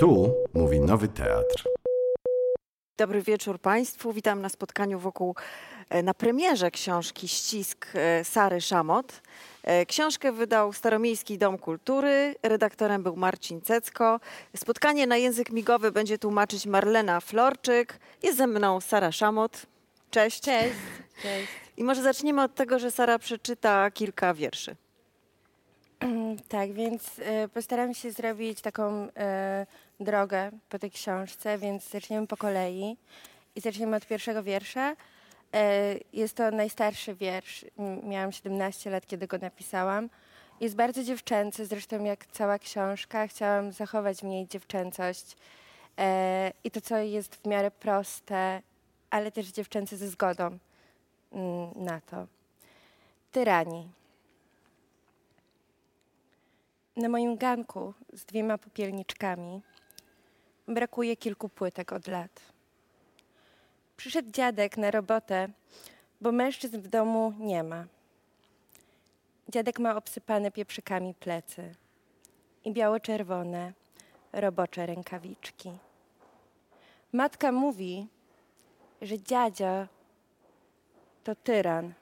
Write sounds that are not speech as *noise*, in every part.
Tu mówi Nowy Teatr. Dobry wieczór Państwu. Witam na spotkaniu wokół, e, na premierze książki Ścisk e, Sary Szamot. E, Książkę wydał Staromiejski Dom Kultury. Redaktorem był Marcin Cecko. Spotkanie na język migowy będzie tłumaczyć Marlena Florczyk. Jest ze mną Sara Szamot. Cześć. Cześć. Cześć. I może zaczniemy od tego, że Sara przeczyta kilka wierszy. Tak, więc postaram się zrobić taką drogę po tej książce, więc zaczniemy po kolei i zaczniemy od pierwszego wiersza. E, jest to najstarszy wiersz. Miałam 17 lat, kiedy go napisałam. Jest bardzo dziewczęcy, zresztą jak cała książka. Chciałam zachować w niej dziewczęcość e, i to, co jest w miarę proste, ale też dziewczęce ze zgodą mm, na to. Tyranii. Na moim ganku z dwiema popielniczkami brakuje kilku płytek od lat. Przyszedł dziadek na robotę, bo mężczyzn w domu nie ma. Dziadek ma obsypane pieprzykami plecy i biało-czerwone, robocze rękawiczki. Matka mówi, że dziadzia to tyran.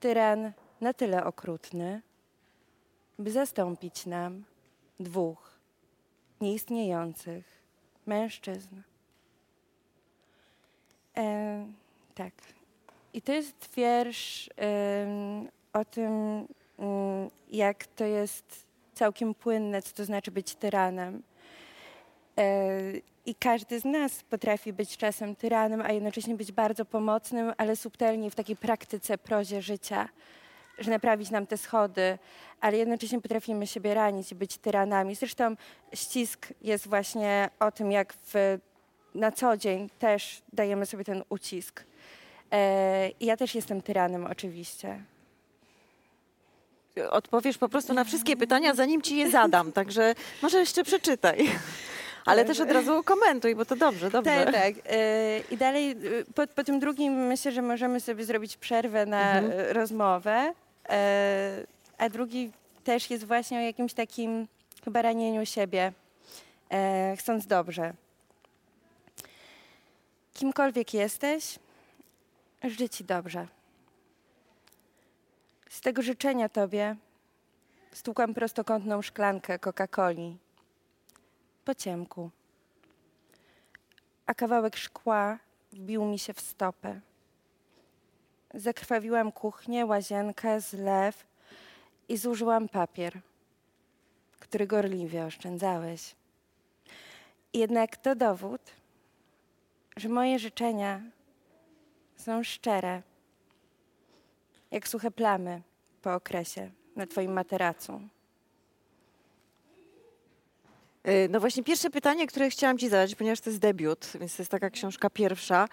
Tyran na tyle okrutny, by zastąpić nam dwóch nieistniejących mężczyzn. E, tak. I to jest wiersz em, o tym, mm, jak to jest całkiem płynne, co to znaczy być tyranem. E, I każdy z nas potrafi być czasem tyranem, a jednocześnie być bardzo pomocnym, ale subtelnie w takiej praktyce, prozie życia że naprawić nam te schody, ale jednocześnie potrafimy siebie ranić i być tyranami. Zresztą ścisk jest właśnie o tym, jak w, na co dzień też dajemy sobie ten ucisk. E, i ja też jestem tyranem oczywiście. Odpowiesz po prostu na wszystkie pytania, zanim ci je zadam. Także może jeszcze przeczytaj. Ale też od razu komentuj, bo to dobrze, dobrze. Tak, tak. E, I dalej e, po, po tym drugim myślę, że możemy sobie zrobić przerwę na Mhm. rozmowę. E, a drugi też jest właśnie o jakimś takim chyba ranieniu siebie, e, chcąc dobrze. Kimkolwiek jesteś, życzę ci dobrze. Z tego życzenia tobie stukam prostokątną szklankę Coca-Coli po ciemku a kawałek szkła wbił mi się w stopę. Zakrwawiłam kuchnię, łazienkę, zlew i zużyłam papier, który gorliwie oszczędzałeś. Jednak to dowód, że moje życzenia są szczere, jak suche plamy po okresie na twoim materacu. Y, No właśnie pierwsze pytanie, które chciałam ci zadać, ponieważ to jest debiut, więc to jest taka książka pierwsza.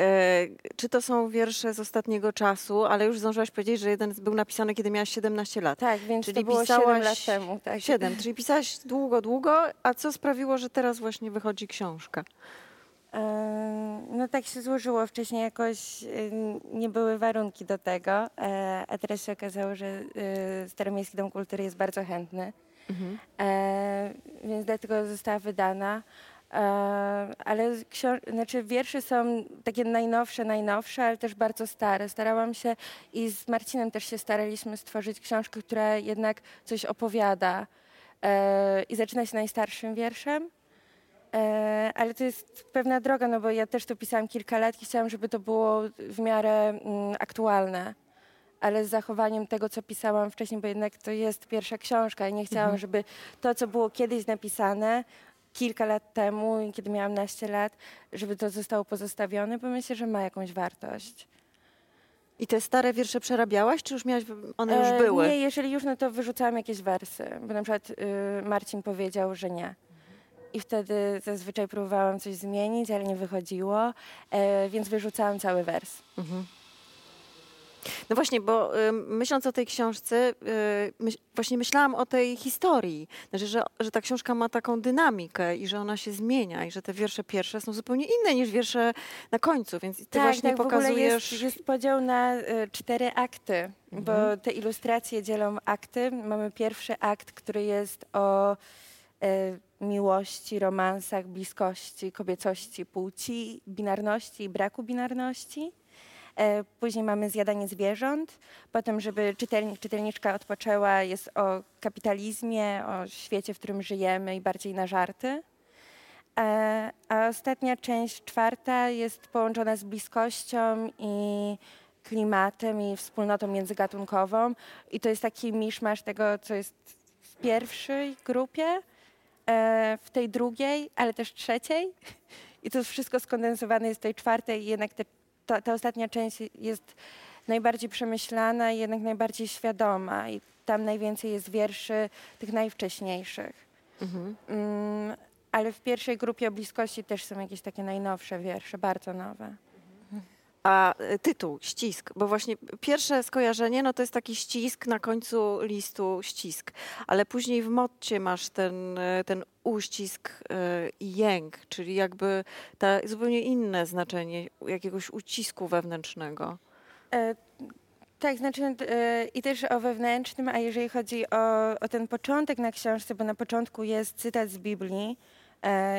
E, Czy to są wiersze z ostatniego czasu, ale już zdążyłaś powiedzieć, że jeden był napisany, kiedy miałaś 17 lat. Tak, więc Czyli to było pisałaś 7 lat temu. Tak. Siedem, czyli pisałaś długo, długo, a co sprawiło, że teraz właśnie wychodzi książka? E, No tak się złożyło. Wcześniej jakoś e, nie były warunki do tego, e, a teraz się okazało, że e, Staromiejski Dom Kultury jest bardzo chętny, E, więc dlatego została wydana. E, Ale znaczy wiersze są takie najnowsze, najnowsze, ale też bardzo stare. Starałam się i z Marcinem też się staraliśmy stworzyć książkę, która jednak coś opowiada. E, I zaczyna się najstarszym wierszem. E, ale to jest pewna droga, no bo ja też to pisałam kilka lat i chciałam, żeby to było w miarę mm, aktualne, ale z zachowaniem tego, co pisałam wcześniej, bo jednak to jest pierwsza książka i nie chciałam, żeby to, co było kiedyś napisane kilka lat temu, kiedy miałam naście lat, żeby to zostało pozostawione, bo myślę, że ma jakąś wartość. I te stare wiersze przerabiałaś, czy już miałaś, one już E, były? Nie, jeżeli już, no to wyrzucałam jakieś wersy, bo na przykład y, Marcin powiedział, że nie. I wtedy zazwyczaj próbowałam coś zmienić, ale nie wychodziło, e, więc wyrzucałam cały wers. No właśnie, bo y, myśląc o tej książce, y, myśl, właśnie myślałam o tej historii, znaczy, że, że ta książka ma taką dynamikę i że ona się zmienia i że te wiersze pierwsze są zupełnie inne niż wiersze na końcu, więc ty właśnie tak, w ogóle pokazujesz... jest, jest podział na e, cztery akty, bo Mhm. te ilustracje dzielą akty. Mamy pierwszy akt, który jest o e, miłości, romansach, bliskości, kobiecości, płci, binarności i braku binarności. E, Później mamy zjadanie zwierząt. Potem, żeby czytelnik, czytelniczka odpoczęła, jest o kapitalizmie, o świecie, w którym żyjemy i bardziej na żarty. E, A ostatnia część, czwarta, jest połączona z bliskością i klimatem i wspólnotą międzygatunkową. I to jest taki miszmasz tego, co jest w pierwszej grupie, e, w tej drugiej, ale też trzeciej. *laughs* I to wszystko skondensowane jest w tej czwartej jednak te, ta, ta ostatnia część jest najbardziej przemyślana i jednak najbardziej świadoma. I tam najwięcej jest wierszy tych najwcześniejszych. Mhm. Mm, ale w pierwszej grupie o bliskości też są jakieś takie najnowsze wiersze, bardzo nowe. A e, tytuł, ścisk, bo właśnie pierwsze skojarzenie, no to jest taki ścisk na końcu listu, ścisk, ale później w motcie masz ten, e, ten uścisk e, i jęk, czyli jakby ta, zupełnie inne znaczenie jakiegoś ucisku wewnętrznego. E, tak, znaczy i też o wewnętrznym, a jeżeli chodzi o, o ten początek na książce, bo na początku jest cytat z Biblii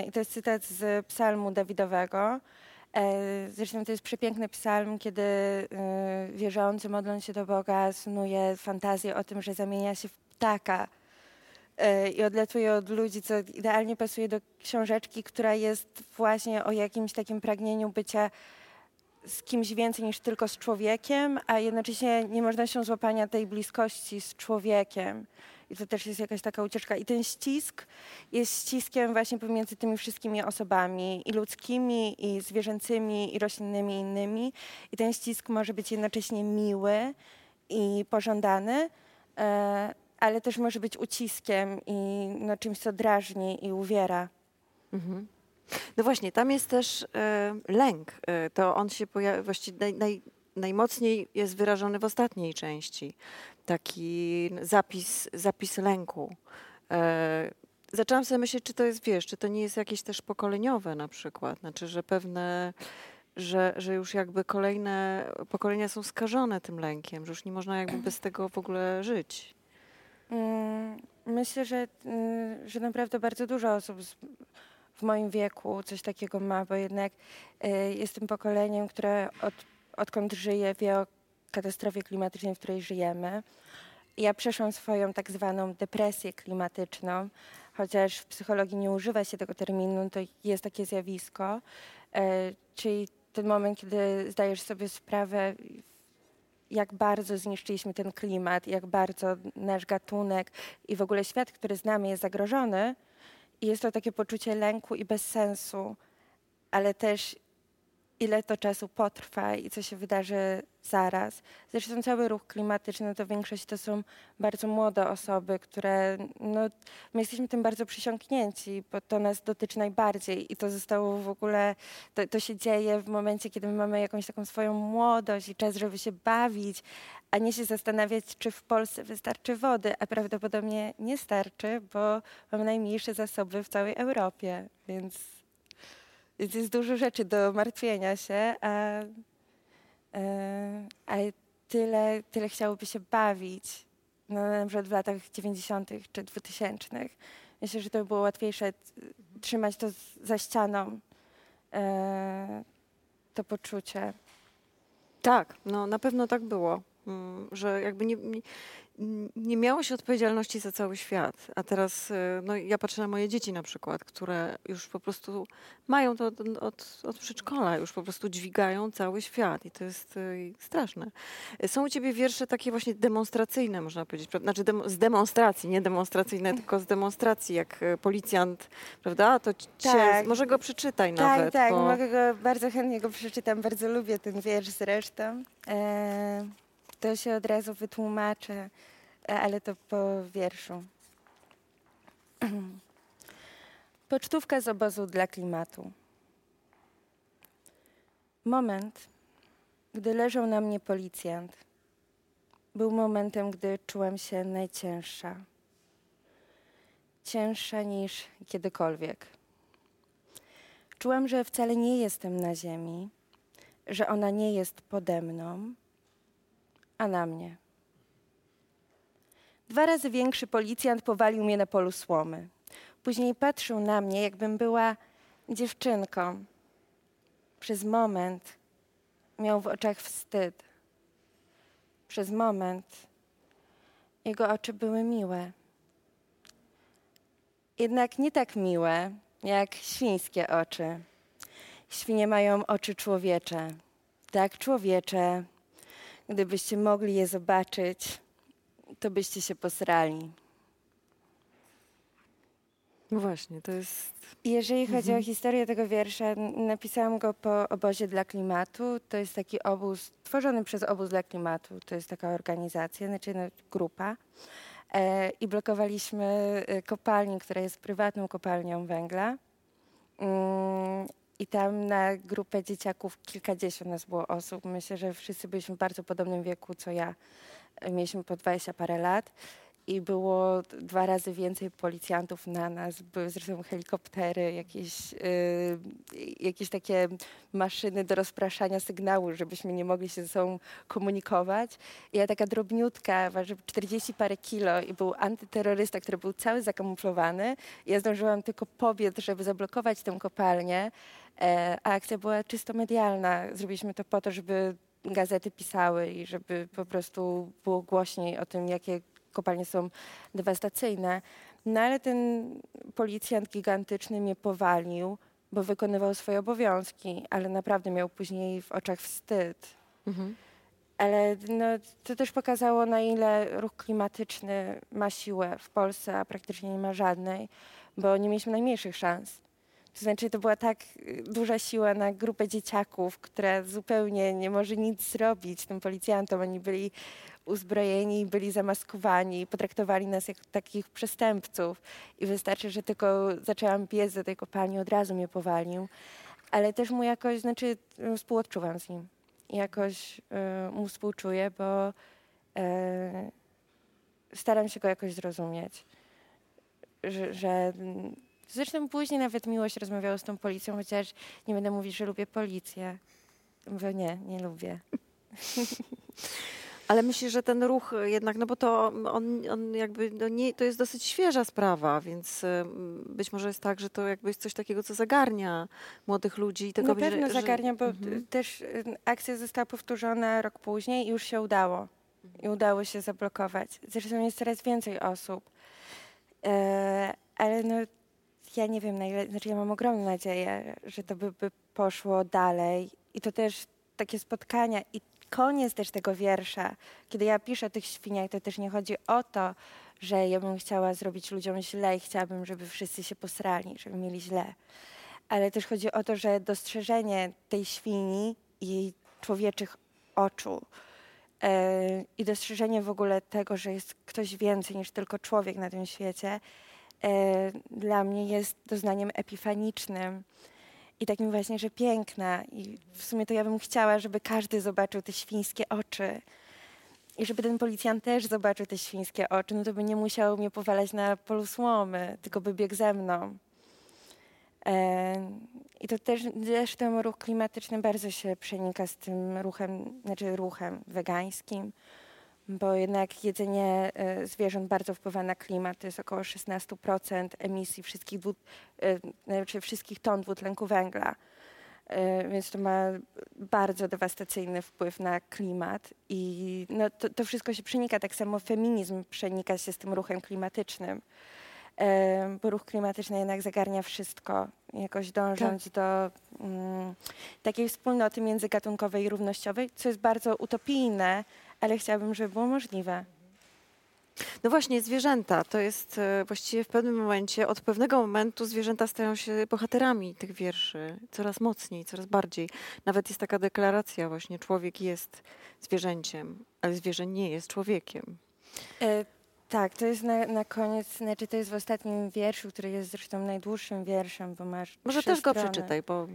i to jest cytat z psalmu Dawidowego. E, zresztą to jest przepiękny psalm, kiedy e, wierzący modląc się do Boga snuje fantazję o tym, że zamienia się w ptaka e, i odlatuje od ludzi, co idealnie pasuje do książeczki, która jest właśnie o jakimś takim pragnieniu bycia z kimś więcej niż tylko z człowiekiem, a jednocześnie niemożnością złapania tej bliskości z człowiekiem. I to też jest jakaś taka ucieczka. I ten ścisk jest ściskiem właśnie pomiędzy tymi wszystkimi osobami, i ludzkimi, i zwierzęcymi, i roślinnymi, i innymi. I ten ścisk może być jednocześnie miły i pożądany, e, ale też może być uciskiem i no, czymś, co drażni i uwiera. Mhm. No właśnie, tam jest też e, lęk. E, to on się pojawia, właściwie naj, naj, najmocniej jest wyrażony w ostatniej części. Taki zapis, zapis lęku. E, zaczęłam sobie myśleć, czy to jest, wiesz, czy to nie jest jakieś też pokoleniowe na przykład. Znaczy, że pewne, że, że już jakby kolejne pokolenia są skażone tym lękiem, że już nie można jakby bez tego w ogóle żyć. Mm, Myślę, że, mm, że naprawdę bardzo dużo osób z, w moim wieku coś takiego ma, bo jednak y, jestem pokoleniem, które od, odkąd żyję, wie o katastrofie klimatycznej, w której żyjemy. Ja przeszłam swoją tak zwaną depresję klimatyczną, chociaż w psychologii nie używa się tego terminu, to jest takie zjawisko, e, czyli ten moment, kiedy zdajesz sobie sprawę, jak bardzo zniszczyliśmy ten klimat, jak bardzo nasz gatunek i w ogóle świat, który znamy, jest zagrożony. I jest to takie poczucie lęku i bezsensu, ale też ile to czasu potrwa i co się wydarzy zaraz. Zresztą cały ruch klimatyczny to większość to są bardzo młode osoby, które no, my jesteśmy tym bardzo przysiągnięci, bo to nas dotyczy najbardziej i to zostało w ogóle, to, to się dzieje w momencie, kiedy my mamy jakąś taką swoją młodość i czas, żeby się bawić, a nie się zastanawiać, czy w Polsce wystarczy wody, a prawdopodobnie nie starczy, bo mamy najmniejsze zasoby w całej Europie, więc, jest dużo rzeczy do martwienia się, a, e, a tyle, tyle chciałoby się bawić, no, na przykład w latach 90. czy 2000. Myślę, że to by było łatwiejsze trzymać to za ścianą, e, to poczucie. Tak, no na pewno tak było. Mm, Że jakby nie, nie, się odpowiedzialności za cały świat. A teraz y, no, ja patrzę na moje dzieci na przykład, które już po prostu mają to od, od, od przedszkola, już po prostu dźwigają cały świat i to jest y, straszne. Są u ciebie wiersze takie właśnie demonstracyjne, można powiedzieć, prawda? znaczy demo, z demonstracji, nie demonstracyjne, tylko z demonstracji, jak y, policjant, prawda? To ci- Tak. może go przeczytaj Tak, nawet. tak, bo... mogę go, bardzo chętnie go przeczytam, bardzo lubię ten wiersz zresztą. E, to się od razu wytłumaczę, e, ale to po wierszu. *clears throat* Pocztówka z obozu dla klimatu. Moment, gdy leżał na mnie policjant, był momentem, gdy czułam się najcięższa. Cięższa niż kiedykolwiek. Czułam, że wcale nie jestem na ziemi, że ona nie jest pode mną, a na mnie. Dwa razy większy policjant powalił mnie na polu słomy. Później patrzył na mnie, jakbym była dziewczynką. Przez moment miał w oczach wstyd. Przez moment jego oczy były miłe. Jednak nie tak miłe jak świńskie oczy. Świnie mają oczy człowiecze. Tak człowiecze. Gdybyście mogli je zobaczyć, to byście się posrali. No właśnie, to jest... Jeżeli chodzi o historię tego wiersza, napisałam go po obozie dla klimatu. To jest taki obóz tworzony przez obóz dla klimatu. To jest taka organizacja, znaczy no, grupa. E, I blokowaliśmy e, kopalnię, która jest prywatną kopalnią węgla. Mm, I tam na grupę dzieciaków kilkadziesiąt nas było osób. Myślę, że wszyscy byliśmy w bardzo podobnym wieku co ja. Mieliśmy po 20 parę lat i było dwa razy więcej policjantów na nas. Były zresztą helikoptery, jakieś, y, jakieś takie maszyny do rozpraszania sygnału, żebyśmy nie mogli się ze sobą komunikować. I ja taka drobniutka, waży 40 parę kilo i był antyterrorysta, który był cały zakamuflowany. Ja zdążyłam tylko pobiec, żeby zablokować tę kopalnię, e, a akcja była czysto medialna. Zrobiliśmy to po to, żeby gazety pisały i żeby po prostu było głośniej o tym, jakie kopalnie są dewastacyjne. No ale ten policjant gigantyczny mnie powalił, bo wykonywał swoje obowiązki, ale naprawdę miał później w oczach wstyd. Mhm. Ale no, to też pokazało, na ile ruch klimatyczny ma siłę w Polsce, a praktycznie nie ma żadnej, bo nie mieliśmy najmniejszych szans. To znaczy, to była tak y, duża siła na grupę dzieciaków, która zupełnie nie może nic zrobić tym policjantom. Oni byli uzbrojeni, byli zamaskowani, potraktowali nas jak takich przestępców. I wystarczy, że tylko zaczęłam biec do tej kopalni, od razu mnie powalił. Ale też mu jakoś, znaczy y, współodczuwam z nim. Jakoś y, mu współczuję, bo y, staram się go jakoś zrozumieć. Że, że mm, Zresztą później nawet miłość rozmawiała z tą policją, chociaż nie będę mówić, że lubię policję. Bo nie, nie lubię. *laughs* Ale myślę, że ten ruch jednak, no bo to on, on jakby, no nie, to jest dosyć świeża sprawa, więc ym, być może jest tak, że to jakby jest coś takiego, co zagarnia młodych ludzi. i Tego Na pewno że- zagarnia, bo Mhm. też y, akcja została powtórzona rok później i już się udało. I udało się zablokować. Zresztą jest coraz więcej osób. E, ale no, ja nie wiem, na ile, znaczy ja mam ogromną nadzieję, że to by, by poszło dalej. I to też takie spotkania i koniec też tego wiersza. Kiedy ja piszę o tych świniach, to też nie chodzi o to, że ja bym chciała zrobić ludziom źle i chciałabym, żeby wszyscy się posrali, żeby mieli źle. Ale też chodzi o to, że dostrzeżenie tej świni i jej człowieczych oczu e, i dostrzeżenie w ogóle tego, że jest ktoś więcej niż tylko człowiek na tym świecie, dla mnie jest doznaniem epifanicznym i takim właśnie, że piękna. I w sumie to ja bym chciała, żeby każdy zobaczył te świńskie oczy. I żeby ten policjant też zobaczył te świńskie oczy, no to by nie musiał mnie powalać na polu słomy, tylko by biegł ze mną. E, I to też zresztą ruch klimatyczny bardzo się przenika z tym ruchem, znaczy ruchem wegańskim, bo jednak jedzenie e, zwierząt bardzo wpływa na klimat. To jest około 16% emisji wszystkich, e, znaczy wszystkich ton dwutlenku węgla. E, Więc to ma bardzo dewastacyjny wpływ na klimat i no, to, to wszystko się przenika. Tak samo feminizm przenika się z tym ruchem klimatycznym. Bo ruch klimatyczny jednak zagarnia wszystko, jakoś dążąc do mm, takiej wspólnoty międzygatunkowej i równościowej, co jest bardzo utopijne, ale chciałabym, żeby było możliwe. No właśnie, zwierzęta. To jest e, właściwie w pewnym momencie, od pewnego momentu zwierzęta stają się bohaterami tych wierszy. Coraz mocniej, coraz bardziej. Nawet jest taka deklaracja właśnie, człowiek jest zwierzęciem, ale zwierzę nie jest człowiekiem. E, tak, to jest na, na koniec, znaczy to jest w ostatnim wierszu, który jest zresztą najdłuższym wierszem, bo masz Może też go strony. przeczytaj, bo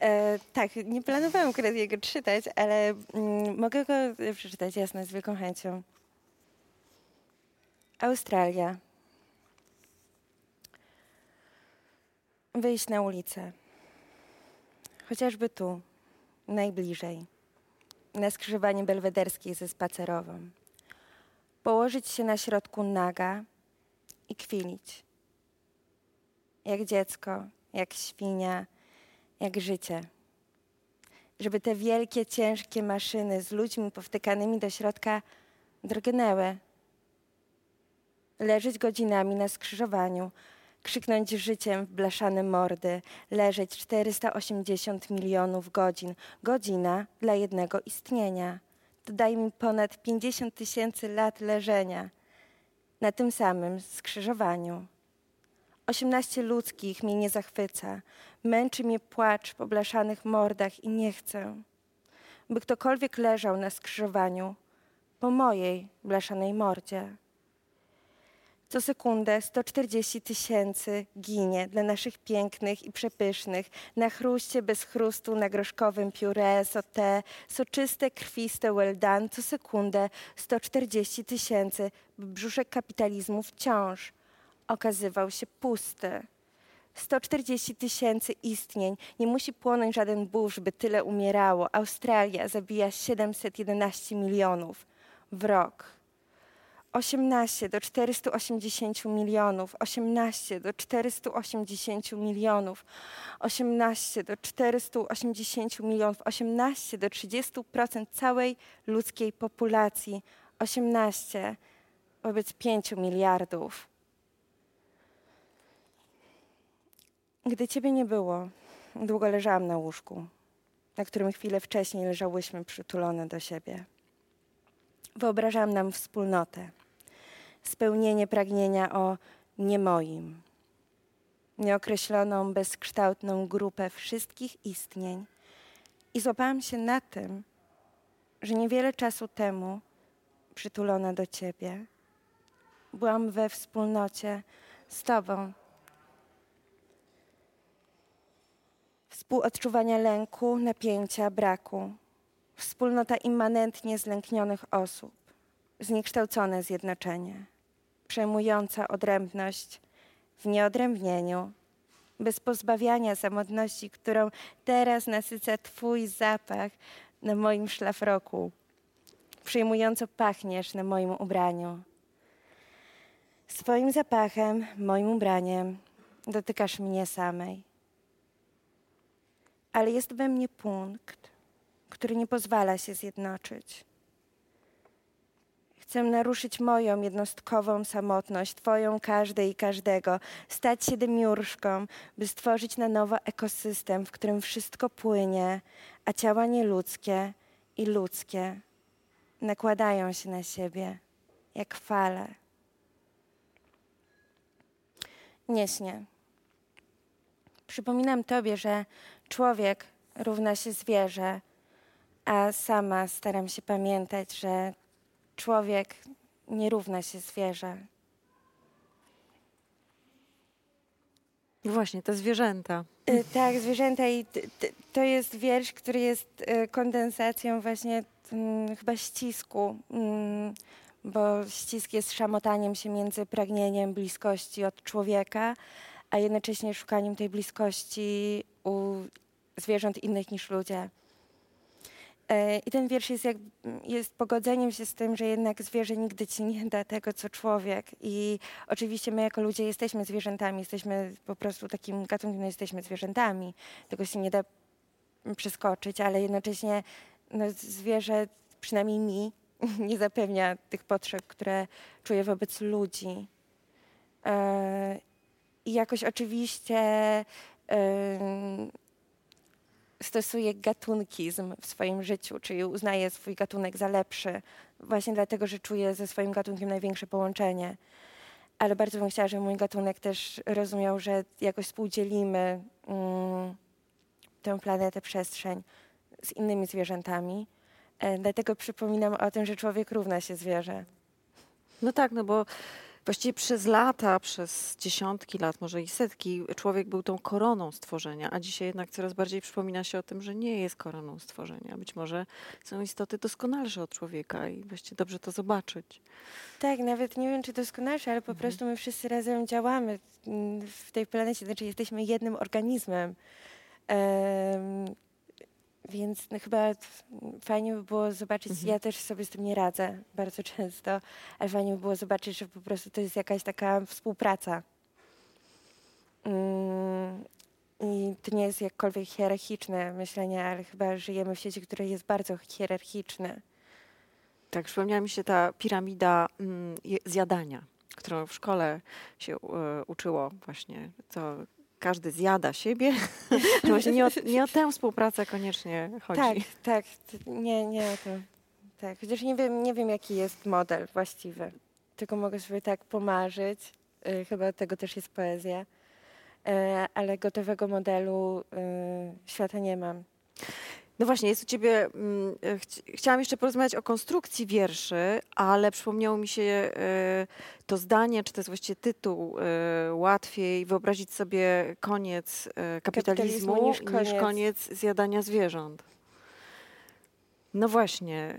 E, tak, nie planowałam akurat jego czytać, ale mm, mogę go e, przeczytać, jasne, z wielką chęcią. Australia. Wyjść na ulicę. Chociażby tu, najbliżej. Na skrzyżowaniu belwederskiej ze spacerową. Położyć się na środku naga i kwilić. jak dziecko, jak świnia, jak życie. Żeby te wielkie, ciężkie maszyny z ludźmi powtykanymi do środka drgnęły. Leżeć godzinami na skrzyżowaniu, krzyknąć życiem w blaszane mordy, leżeć 480 milionów godzin, godzina dla jednego istnienia. To daj mi ponad 50 tysięcy lat leżenia na tym samym skrzyżowaniu. Osiemnaście ludzkich mnie nie zachwyca, męczy mnie płacz po blaszanych mordach i nie chcę, by ktokolwiek leżał na skrzyżowaniu po mojej blaszanej mordzie. Co sekundę 140 tysięcy ginie dla naszych pięknych i przepysznych, na chruście bez chrustu, na groszkowym pióre, sauté, soczyste, krwiste, well done. Co sekundę 140 tysięcy, brzuszek kapitalizmu wciąż okazywał się pusty. 140 tysięcy istnień. Nie musi płonąć żaden burz, by tyle umierało. Australia zabija 711 milionów w rok. 18 do 480 milionów, 18 do 480 milionów, 18 do 480 milionów, 18 do 30% całej ludzkiej populacji, 18 wobec 5 miliardów. Gdy ciebie nie było, długo leżałam na łóżku, na którym chwilę wcześniej leżałyśmy przytulone do siebie. Wyobrażałam nam wspólnotę, spełnienie pragnienia o nie moim, nieokreśloną, bezkształtną grupę wszystkich istnień i złapałam się na tym, że niewiele czasu temu, przytulona do ciebie, byłam we wspólnocie z tobą. Współodczuwania lęku, napięcia, braku. Wspólnota immanentnie zlęknionych osób zniekształcone zjednoczenie, przejmująca odrębność w nieodrębnieniu, bez pozbawiania samotności, którą teraz nasyca Twój zapach na moim szlafroku, przyjmująco pachniesz na moim ubraniu. Swoim zapachem, moim ubraniem dotykasz mnie samej. Ale jest we mnie punkt, który nie pozwala się zjednoczyć Chcę naruszyć moją jednostkową samotność, Twoją każdej i każdego, stać się demiurżką, by stworzyć na nowo ekosystem, w którym wszystko płynie, a ciała nieludzkie i ludzkie nakładają się na siebie jak fale. Nie śnię. Przypominam Tobie, że człowiek równa się zwierzę, a sama staram się pamiętać, że człowiek nie równa się zwierzę. Właśnie, te zwierzęta. Y, tak, zwierzęta i to jest wiersz, który jest y, kondensacją właśnie mm, chyba ścisku, mm, bo ścisk jest szamotaniem się między pragnieniem bliskości od człowieka, a jednocześnie szukaniem tej bliskości u zwierząt innych niż ludzie. E, I ten wiersz jest, jak, jest pogodzeniem się z tym, że jednak zwierzę nigdy ci nie da tego, co człowiek. I oczywiście my jako ludzie jesteśmy zwierzętami, jesteśmy po prostu takim gatunkiem, no jesteśmy zwierzętami. Tego się nie da przeskoczyć, ale jednocześnie no, zwierzę, przynajmniej mi, *laughs* nie zapewnia tych potrzeb, które czuję wobec ludzi. E, I jakoś oczywiście stosuje gatunkizm w swoim życiu, czyli uznaje swój gatunek za lepszy, właśnie dlatego, że czuje ze swoim gatunkiem największe połączenie. Ale bardzo bym chciała, żeby mój gatunek też rozumiał, że jakoś współdzielimy mm, tę planetę, przestrzeń z innymi zwierzętami. E, dlatego przypominam o tym, że człowiek równa się zwierzę. No tak, no bo Właściwie przez lata, przez dziesiątki lat, może i setki, człowiek był tą koroną stworzenia, a dzisiaj jednak coraz bardziej przypomina się o tym, że nie jest koroną stworzenia. Być może są istoty doskonalsze od człowieka i właściwie dobrze to zobaczyć. Tak, nawet nie wiem, czy doskonalsze, ale po mhm. prostu my wszyscy razem działamy w tej planecie, znaczy jesteśmy jednym organizmem. Um, więc no, chyba fajnie by było zobaczyć, mhm. ja też sobie z tym nie radzę bardzo często, ale fajnie by było zobaczyć, że po prostu to jest jakaś taka współpraca. Mm I to nie jest jakkolwiek hierarchiczne myślenie, ale chyba żyjemy w sieci, które jest bardzo hierarchiczne. Tak, przypomniała mi się ta piramida mm, zjadania, którą w szkole się e, uczyło właśnie, co każdy zjada siebie. *laughs* Właśnie nie o, nie o tę współpracę koniecznie chodzi. Tak, tak. Nie, nie o to. Tak, chociaż nie wiem, nie wiem, jaki jest model właściwy. Tylko mogę sobie tak pomarzyć. Y, chyba tego też jest poezja. E, ale gotowego modelu y, świata nie mam. No właśnie, jest u ciebie. mm, e, chci- Chciałam jeszcze porozmawiać o konstrukcji wierszy, ale przypomniało mi się e, to zdanie, czy to jest właściwie tytuł. e, Łatwiej wyobrazić sobie koniec kapitalizmu, Kapitalizmu niż niż koniec. koniec zjadania zwierząt. No właśnie.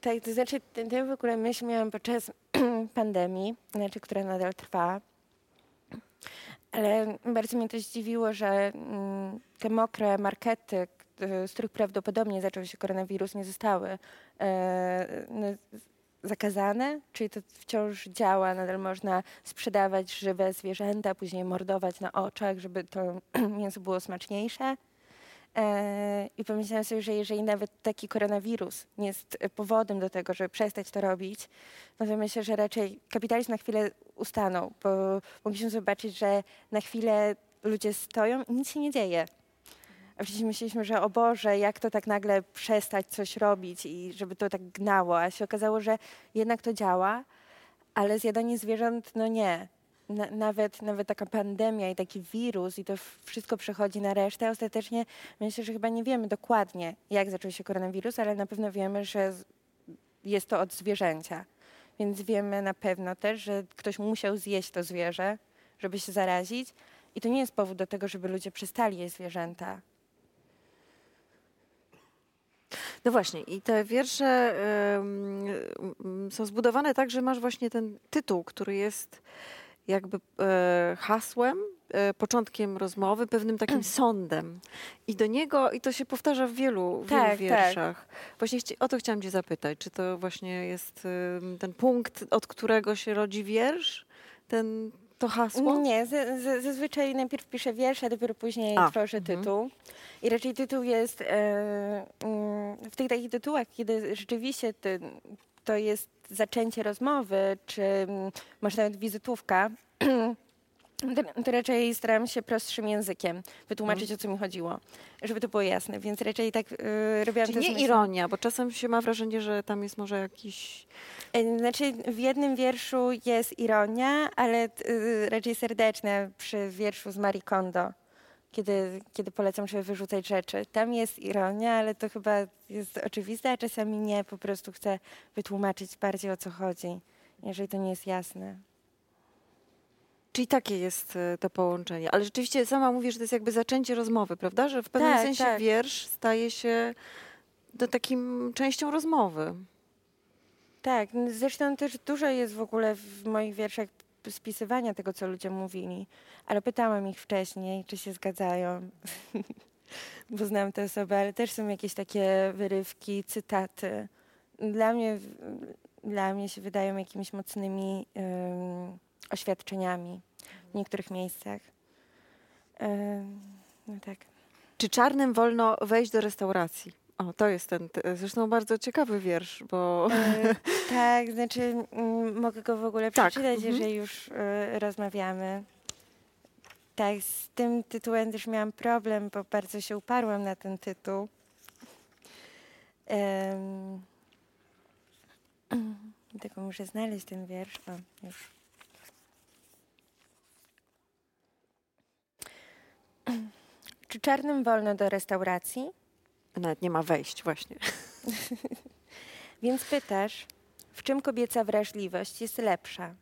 Tak, to znaczy, tę w ogóle myśl miałam podczas *clears throat* pandemii, znaczy, która nadal trwa. Ale bardzo mnie to zdziwiło, że mm, te mokre markety, z których prawdopodobnie zaczął się koronawirus, nie zostały e, no, zakazane, czyli to wciąż działa, nadal można sprzedawać żywe zwierzęta, później mordować na oczach, żeby to *clears throat* mięso było smaczniejsze. E, I pomyślałam sobie, że jeżeli nawet taki koronawirus nie jest e, powodem do tego, żeby przestać to robić, no to myślę, że raczej kapitalizm na chwilę ustanął, bo mogliśmy zobaczyć, że na chwilę ludzie stoją i nic się nie dzieje. A wcześniej myśleliśmy, że o Boże, jak to tak nagle przestać coś robić i żeby to tak gnało, a się okazało, że jednak to działa, ale zjadanie zwierząt, no nie. Na, nawet, nawet taka pandemia i taki wirus i to wszystko przechodzi na resztę. Ostatecznie myślę, że chyba nie wiemy dokładnie, jak zaczął się koronawirus, ale na pewno wiemy, że jest to od zwierzęcia. Więc wiemy na pewno też, że ktoś musiał zjeść to zwierzę, żeby się zarazić. I to nie jest powód do tego, żeby ludzie przestali jeść zwierzęta. No właśnie, i te wiersze są zbudowane tak, że masz właśnie ten tytuł, który jest jakby e, hasłem, e, początkiem rozmowy, pewnym takim *clears throat* sądem. I do niego, i to się powtarza w wielu, wielu Tak, tak. wierszach. Właśnie chci- o to chciałam cię zapytać, czy to właśnie jest ten punkt, od którego się rodzi wiersz? Ten, to hasło? Nie, z, z, zazwyczaj najpierw piszę wiersz, a dopiero później A, tworzę mhm. tytuł. I raczej tytuł jest e, mm, w tych takich tytułach, kiedy rzeczywiście ty, to jest zaczęcie rozmowy, czy mm, może nawet wizytówka, *clears throat* to, raczej staram się prostszym językiem wytłumaczyć, o co mi chodziło, żeby to było jasne. Więc raczej tak e, robiłam Czyli to nie myślą- ironia, bo czasem się ma wrażenie, że tam jest może jakiś... E, Znaczy, w jednym wierszu jest ironia, ale y, raczej serdeczna przy wierszu z Marie Kondo, kiedy, kiedy polecam, żeby wyrzucać rzeczy. Tam jest ironia, ale to chyba jest oczywiste, a czasami nie. Po prostu chcę wytłumaczyć bardziej o co chodzi, jeżeli to nie jest jasne. Czyli takie jest e, to połączenie. Ale rzeczywiście sama mówisz, że to jest jakby zaczęcie rozmowy, prawda? Że w pewnym Tak, sensie tak. wiersz staje się do takim częścią rozmowy. Tak, zresztą też dużo jest w ogóle w moich wierszach spisywania tego, co ludzie mówili, ale pytałam ich wcześniej, czy się zgadzają, *laughs* bo znam te osoby, ale też są jakieś takie wyrywki, cytaty. Dla mnie, dla mnie się wydają jakimiś mocnymi ym, oświadczeniami w niektórych miejscach. No tak. Czy czarnym wolno wejść do restauracji? O, to jest ten, te- zresztą bardzo ciekawy wiersz, bo E, *laughs* tak, znaczy mm, mogę go w ogóle Tak, przeczytać, mhm. jeżeli już e, rozmawiamy. Tak, z tym tytułem też miałam problem, bo bardzo się uparłam na ten tytuł. Em, *clears throat* tylko muszę znaleźć ten wiersz. O, już. Czy czarnym wolno do restauracji? nawet nie ma wejść właśnie. *laughs* Więc pytasz, w czym kobieca wrażliwość jest lepsza?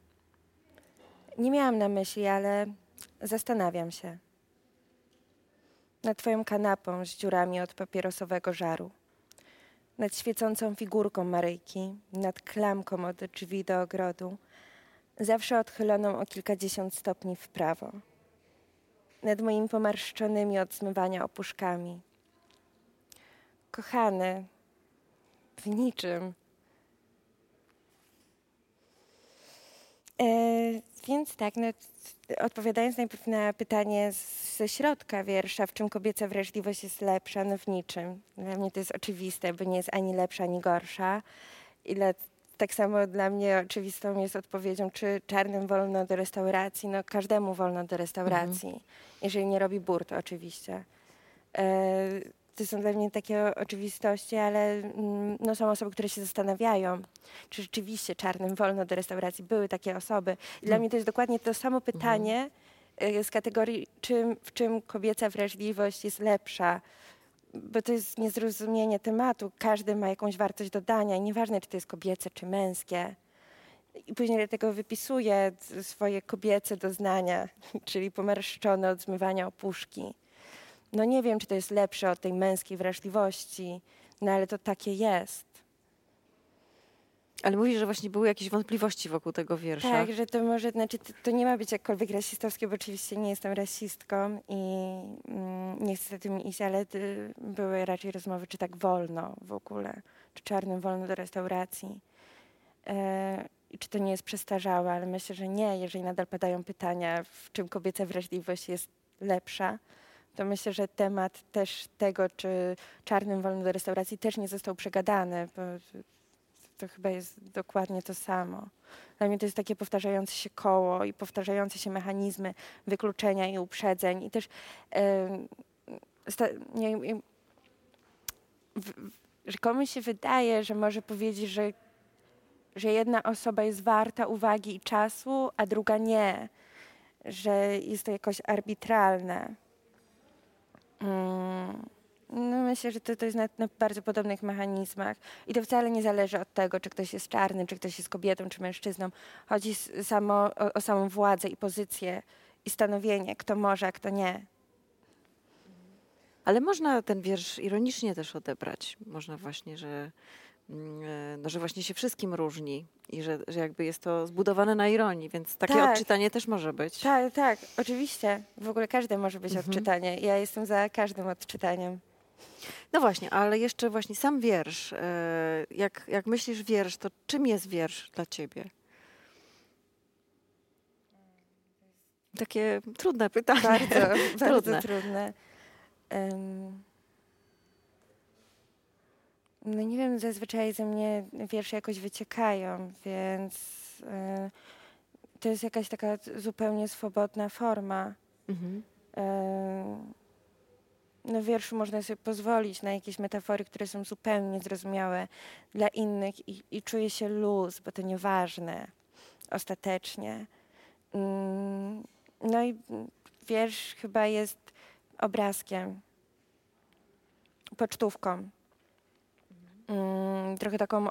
Nie miałam na myśli, ale zastanawiam się. Nad twoją kanapą z dziurami od papierosowego żaru. Nad świecącą figurką Maryjki, nad klamką od drzwi do ogrodu, zawsze odchyloną o kilkadziesiąt stopni w prawo. Nad moimi pomarszczonymi od zmywania opuszkami. Kochany, w niczym. E, więc tak, no, odpowiadając najpierw na pytanie ze środka wiersza, w czym kobieca wrażliwość jest lepsza, no w niczym. Dla mnie to jest oczywiste, bo nie jest ani lepsza, ani gorsza. Ile tak samo dla mnie oczywistą jest odpowiedzią, czy czarnym wolno do restauracji. No każdemu wolno do restauracji, jeżeli nie robi burt oczywiście. E, to są dla mnie takie oczywistości, ale mm, no, są osoby, które się zastanawiają, czy rzeczywiście czarnym wolno do restauracji. Były takie osoby. I dla Mm. mnie to jest dokładnie to samo pytanie y, z kategorii, czym, w czym kobieca wrażliwość jest lepsza. Bo to jest niezrozumienie tematu. Każdy ma jakąś wartość dodania i nieważne, czy to jest kobiece, czy męskie. I później dlatego wypisuję swoje kobiece doznania, *laughs* czyli pomarszczone od zmywania opuszki. No nie wiem, czy to jest lepsze od tej męskiej wrażliwości, no ale to takie jest. Ale mówisz, że właśnie były jakieś wątpliwości wokół tego wiersza. Tak, że to może, znaczy to, to nie ma być jakkolwiek rasistowskie, bo oczywiście nie jestem rasistką i mm, nie chcę za tym iść, ale y, były raczej rozmowy, czy tak wolno w ogóle, czy czarnym wolno do restauracji. E, czy to nie jest przestarzałe, ale myślę, że nie. Jeżeli nadal padają pytania, w czym kobieca wrażliwość jest lepsza, to myślę, że temat też tego, czy czarnym wolno do restauracji też nie został przegadany, bo to chyba jest dokładnie to samo. Dla mnie to jest takie powtarzające się koło i powtarzające się mechanizmy wykluczenia i uprzedzeń. I też sta, nie, w, w, że komuś się wydaje, że może powiedzieć, że, że jedna osoba jest warta uwagi i czasu, a druga nie. Że jest to jakoś arbitralne. Mm. No myślę, że to, to jest na, na bardzo podobnych mechanizmach. I to wcale nie zależy od tego, czy ktoś jest czarny, czy ktoś jest kobietą, czy mężczyzną. Chodzi s- samo, o, o samą władzę i pozycję i stanowienie, kto może, a kto nie. Ale można ten wiersz ironicznie też odebrać. Można właśnie, że, mm, e, no, że właśnie się wszystkim różni i że, że jakby jest to zbudowane na ironii, więc takie Tak. odczytanie też może być. Tak, tak, oczywiście. W ogóle każde może być Mhm. odczytanie. Ja jestem za każdym odczytaniem. No właśnie, ale jeszcze właśnie sam wiersz. e, Jak, jak myślisz wiersz, to czym jest wiersz dla ciebie? Takie trudne pytanie. Bardzo, *laughs* bardzo Trudne. trudne. Em, no nie wiem, zazwyczaj ze mnie wiersze jakoś wyciekają, więc e, to jest jakaś taka zupełnie swobodna forma. Mhm. Em, w wierszu można sobie pozwolić na jakieś metafory, które są zupełnie niezrozumiałe dla innych i, i się luz, bo to nieważne ostatecznie. Mm, No i wiersz chyba jest obrazkiem, pocztówką. Mm, Trochę taką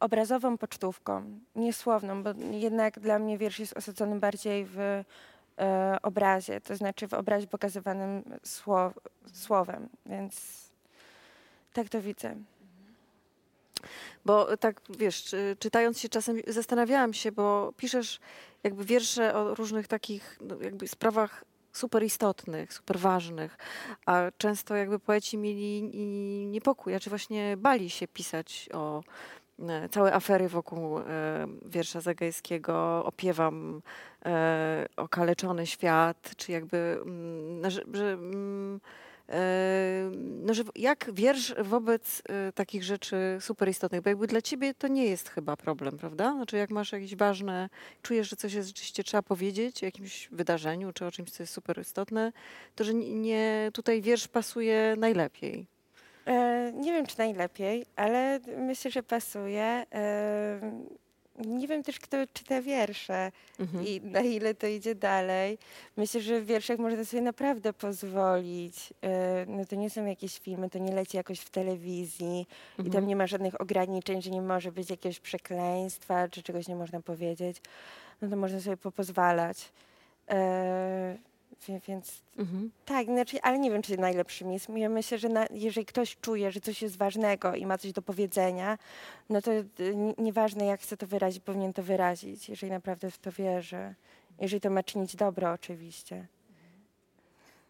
obrazową pocztówką, niesłowną, bo jednak dla mnie wiersz jest osadzony bardziej w obrazie, to znaczy w obrazie pokazywanym słow, słowem, więc tak to widzę. Bo tak, wiesz, czy, czytając się czasem zastanawiałam się, bo piszesz jakby wiersze o różnych takich no, jakby sprawach super istotnych, super ważnych, a często jakby poeci mieli niepokój, a czy właśnie bali się pisać o e, całe afery wokół e, wiersza Zagajskiego, opiewam e, okaleczony świat, czy jakby, mm, no, że, że mm, e, no, że jak wiersz wobec e, takich rzeczy super istotnych, bo jakby dla ciebie to nie jest chyba problem, prawda? Znaczy jak masz jakieś ważne, czujesz, że coś jest rzeczywiście trzeba powiedzieć o jakimś wydarzeniu, czy o czymś, co jest super istotne, to że nie, tutaj wiersz pasuje najlepiej. E, nie wiem, czy najlepiej, ale myślę, że pasuje. E, nie wiem też, kto czyta wiersze Mhm. i na ile to idzie dalej. Myślę, że w wierszach można sobie naprawdę pozwolić. E, no to nie są jakieś filmy, to nie leci jakoś w telewizji i Mhm. tam nie ma żadnych ograniczeń, że nie może być jakiegoś przekleństwa, czy czegoś nie można powiedzieć. No to można sobie popozwalać. Więc Mhm. tak, znaczy, ale nie wiem, czy najlepszym jest. Ja myślę, że na, jeżeli ktoś czuje, że coś jest ważnego i ma coś do powiedzenia, no to y, nieważne jak chce to wyrazić, powinien to wyrazić, jeżeli naprawdę w to wierzy. Jeżeli to ma czynić dobro, oczywiście.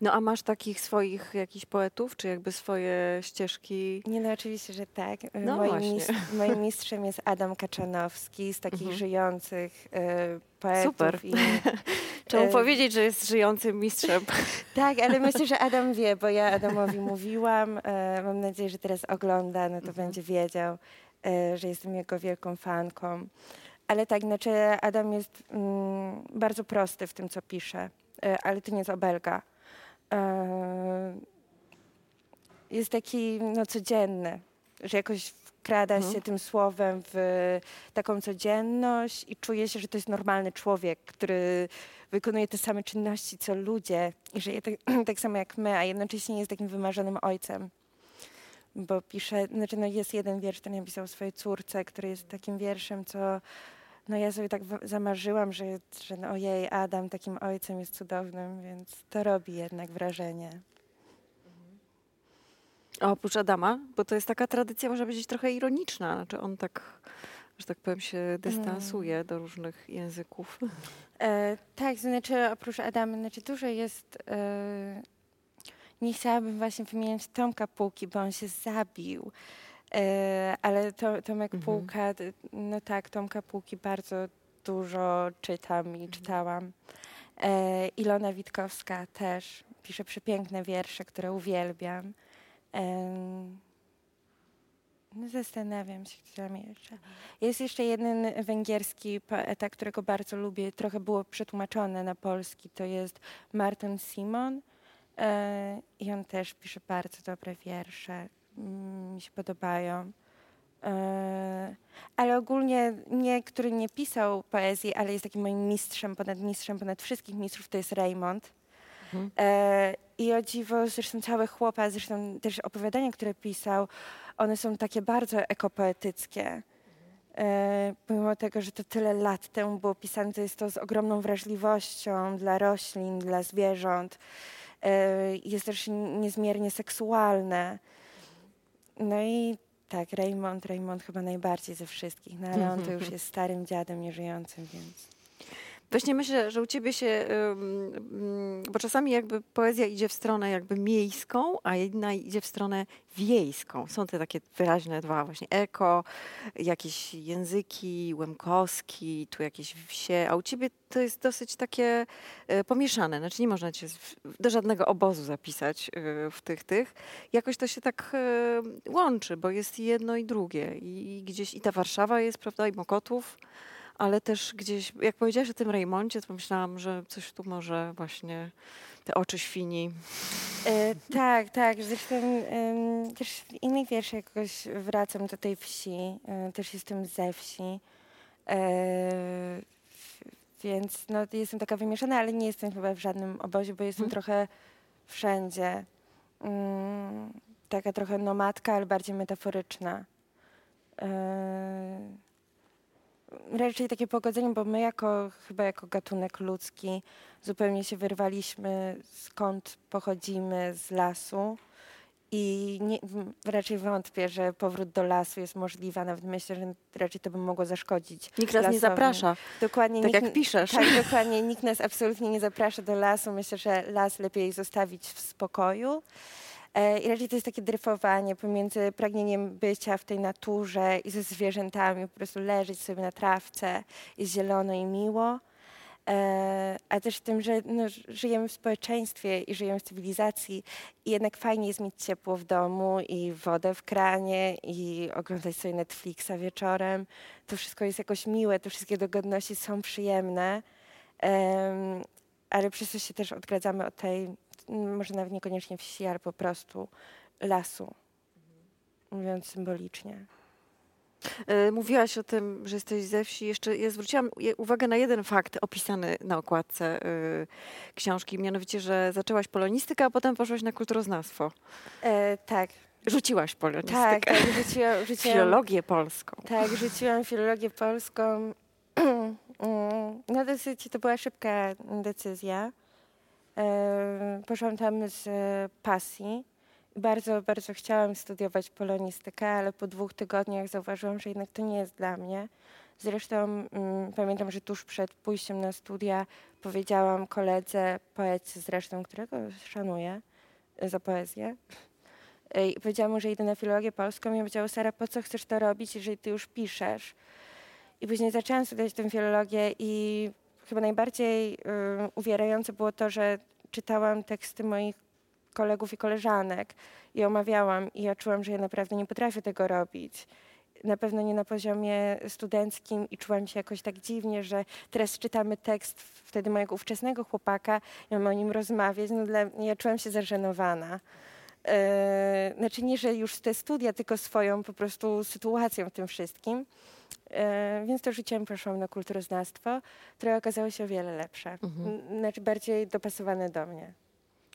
No a masz takich swoich jakichś poetów, czy jakby swoje ścieżki? Nie, no oczywiście, że tak. No moim, moim mistrzem jest Adam Kaczanowski z takich Mhm. żyjących y, poetów. Super. I, *laughs* Trzeba mu e, powiedzieć, że jest żyjącym mistrzem. *laughs* tak, ale myślę, że Adam wie, bo ja Adamowi mówiłam. E, mam nadzieję, że teraz ogląda, no to będzie wiedział, e, że jestem jego wielką fanką. Ale tak, znaczy Adam jest mm, bardzo prosty w tym, co pisze, e, ale to nie jest obelga. E, jest taki no, codzienny, że jakoś wkrada Mhm. się tym słowem w taką codzienność i czuje się, że to jest normalny człowiek, który wykonuje te same czynności co ludzie i żyje tak, *clears throat* tak samo jak my, a jednocześnie jest takim wymarzonym ojcem. Bo pisze, znaczy no jest jeden wiersz, który napisał swojej córce, który jest takim wierszem, co no ja sobie tak zamarzyłam, że, że no ojej, Adam takim ojcem jest cudownym, więc to robi jednak wrażenie. A oprócz Adama, bo to jest taka tradycja, można powiedzieć, trochę ironiczna. Znaczy on tak, że tak powiem, się dystansuje do różnych języków. E, tak, znaczy oprócz Adama, znaczy dużo jest. E, nie chciałabym właśnie wymieniać Tomka Półki, bo on się zabił. E, ale to, Tomek Mhm. Półka, no tak, Tomka Półki bardzo dużo czytam i czytałam. E, Ilona Witkowska też pisze przepiękne wiersze, które uwielbiam. No zastanawiam się, kto tam jeszcze. Jest jeszcze jeden węgierski poeta, którego bardzo lubię, trochę było przetłumaczone na polski, to jest Martin Simon e, i on też pisze bardzo dobre wiersze, mm, mi się podobają. E, ale ogólnie nie, który nie pisał poezji, ale jest takim moim mistrzem, ponad mistrzem, ponad wszystkich mistrzów, to jest Raymond. Mhm. I o dziwo, zresztą całe chłopa, zresztą też opowiadania, które pisał, one są takie bardzo ekopoetyckie. E, pomimo tego, że to tyle lat temu było pisane, to jest to z ogromną wrażliwością dla roślin, dla zwierząt. E, jest też niezmiernie seksualne. No i tak, Raymond, Raymond chyba najbardziej ze wszystkich, no ale on to już *laughs* jest starym dziadem nieżyjącym, więc... Właśnie myślę, że u ciebie się, bo czasami jakby poezja idzie w stronę jakby miejską, a jedna idzie w stronę wiejską. Są te takie wyraźne dwa właśnie eko, jakieś języki, łemkowski, tu jakieś wsie, a u ciebie to jest dosyć takie e, pomieszane. Znaczy nie można cię do żadnego obozu zapisać e, w tych, tych. Jakoś to się tak e, łączy, bo jest jedno i drugie. I gdzieś i ta Warszawa jest, prawda, i Mokotów, ale też gdzieś, jak powiedziałaś o tym Rejmoncie, to pomyślałam, że coś tu może właśnie te oczy świni. E, tak, tak. Zresztą em, też w innych wierszach jakoś wracam do tej wsi. E, też jestem ze wsi. E, więc no, jestem taka wymieszana, ale nie jestem chyba w żadnym obozie, bo jestem Mhm. trochę wszędzie. Mm, taka trochę nomadka, ale bardziej metaforyczna. E, raczej takie pogodzenie, bo my jako, chyba jako gatunek ludzki zupełnie się wyrwaliśmy skąd pochodzimy z lasu i nie, raczej wątpię, że powrót do lasu jest możliwy, nawet myślę, że raczej to by mogło zaszkodzić. Nikt nas nie zaprasza, Dokładnie. tak nikt, jak piszesz. Tak, *laughs* dokładnie. Nikt nas absolutnie nie zaprasza do lasu. Myślę, że las lepiej zostawić w spokoju. E, I raczej to jest takie dryfowanie pomiędzy pragnieniem bycia w tej naturze i ze zwierzętami, po prostu leżeć sobie na trawce, jest zielono i miło. E, a też tym, że no, żyjemy w społeczeństwie i żyjemy w cywilizacji i jednak fajnie jest mieć ciepło w domu i wodę w kranie i oglądać sobie Netflixa wieczorem. To wszystko jest jakoś miłe, te wszystkie dogodności są przyjemne, em, ale przez to się też odgradzamy od tej, może nawet niekoniecznie wsi, ale po prostu lasu, mówiąc symbolicznie. E, Mówiłaś o tym, że jesteś ze wsi. Jeszcze ja zwróciłam uwagę na jeden fakt opisany na okładce y, książki, mianowicie, że zaczęłaś polonistykę, a potem poszłaś na kulturoznawstwo. E, tak, Rzuciłaś tak, polonistykę. tak, rzuciłam, *laughs* rzuciłam, Filologię polską. Tak, rzuciłam filologię polską. *clears throat* Mm, No dosyć to była szybka decyzja. Poszłam tam z e, pasji. Bardzo, bardzo chciałam studiować polonistykę, ale po dwóch tygodniach zauważyłam, że jednak to nie jest dla mnie. Zresztą mm, pamiętam, że tuż przed pójściem na studia powiedziałam koledze, poetce zresztą, którego szanuję za poezję, e, i powiedziałam mu, że idę na filologię polską i on Sara, po co chcesz to robić, jeżeli ty już piszesz? I później zaczęłam studiować tę filologię i chyba najbardziej y, uwierające było to, że czytałam teksty moich kolegów i koleżanek i omawiałam i ja czułam, że ja naprawdę nie potrafię tego robić. Na pewno nie na poziomie studenckim i czułam się jakoś tak dziwnie, że teraz czytamy tekst wtedy mojego ówczesnego chłopaka i mamy o nim rozmawiać. No dla, ja czułam się zażenowana. E, znaczy nie, że już te studia, tylko swoją po prostu sytuacją w tym wszystkim. E, więc to życiem poszłam na kulturoznawstwo, które okazało się o wiele lepsze. Mhm. Znaczy bardziej dopasowane do mnie.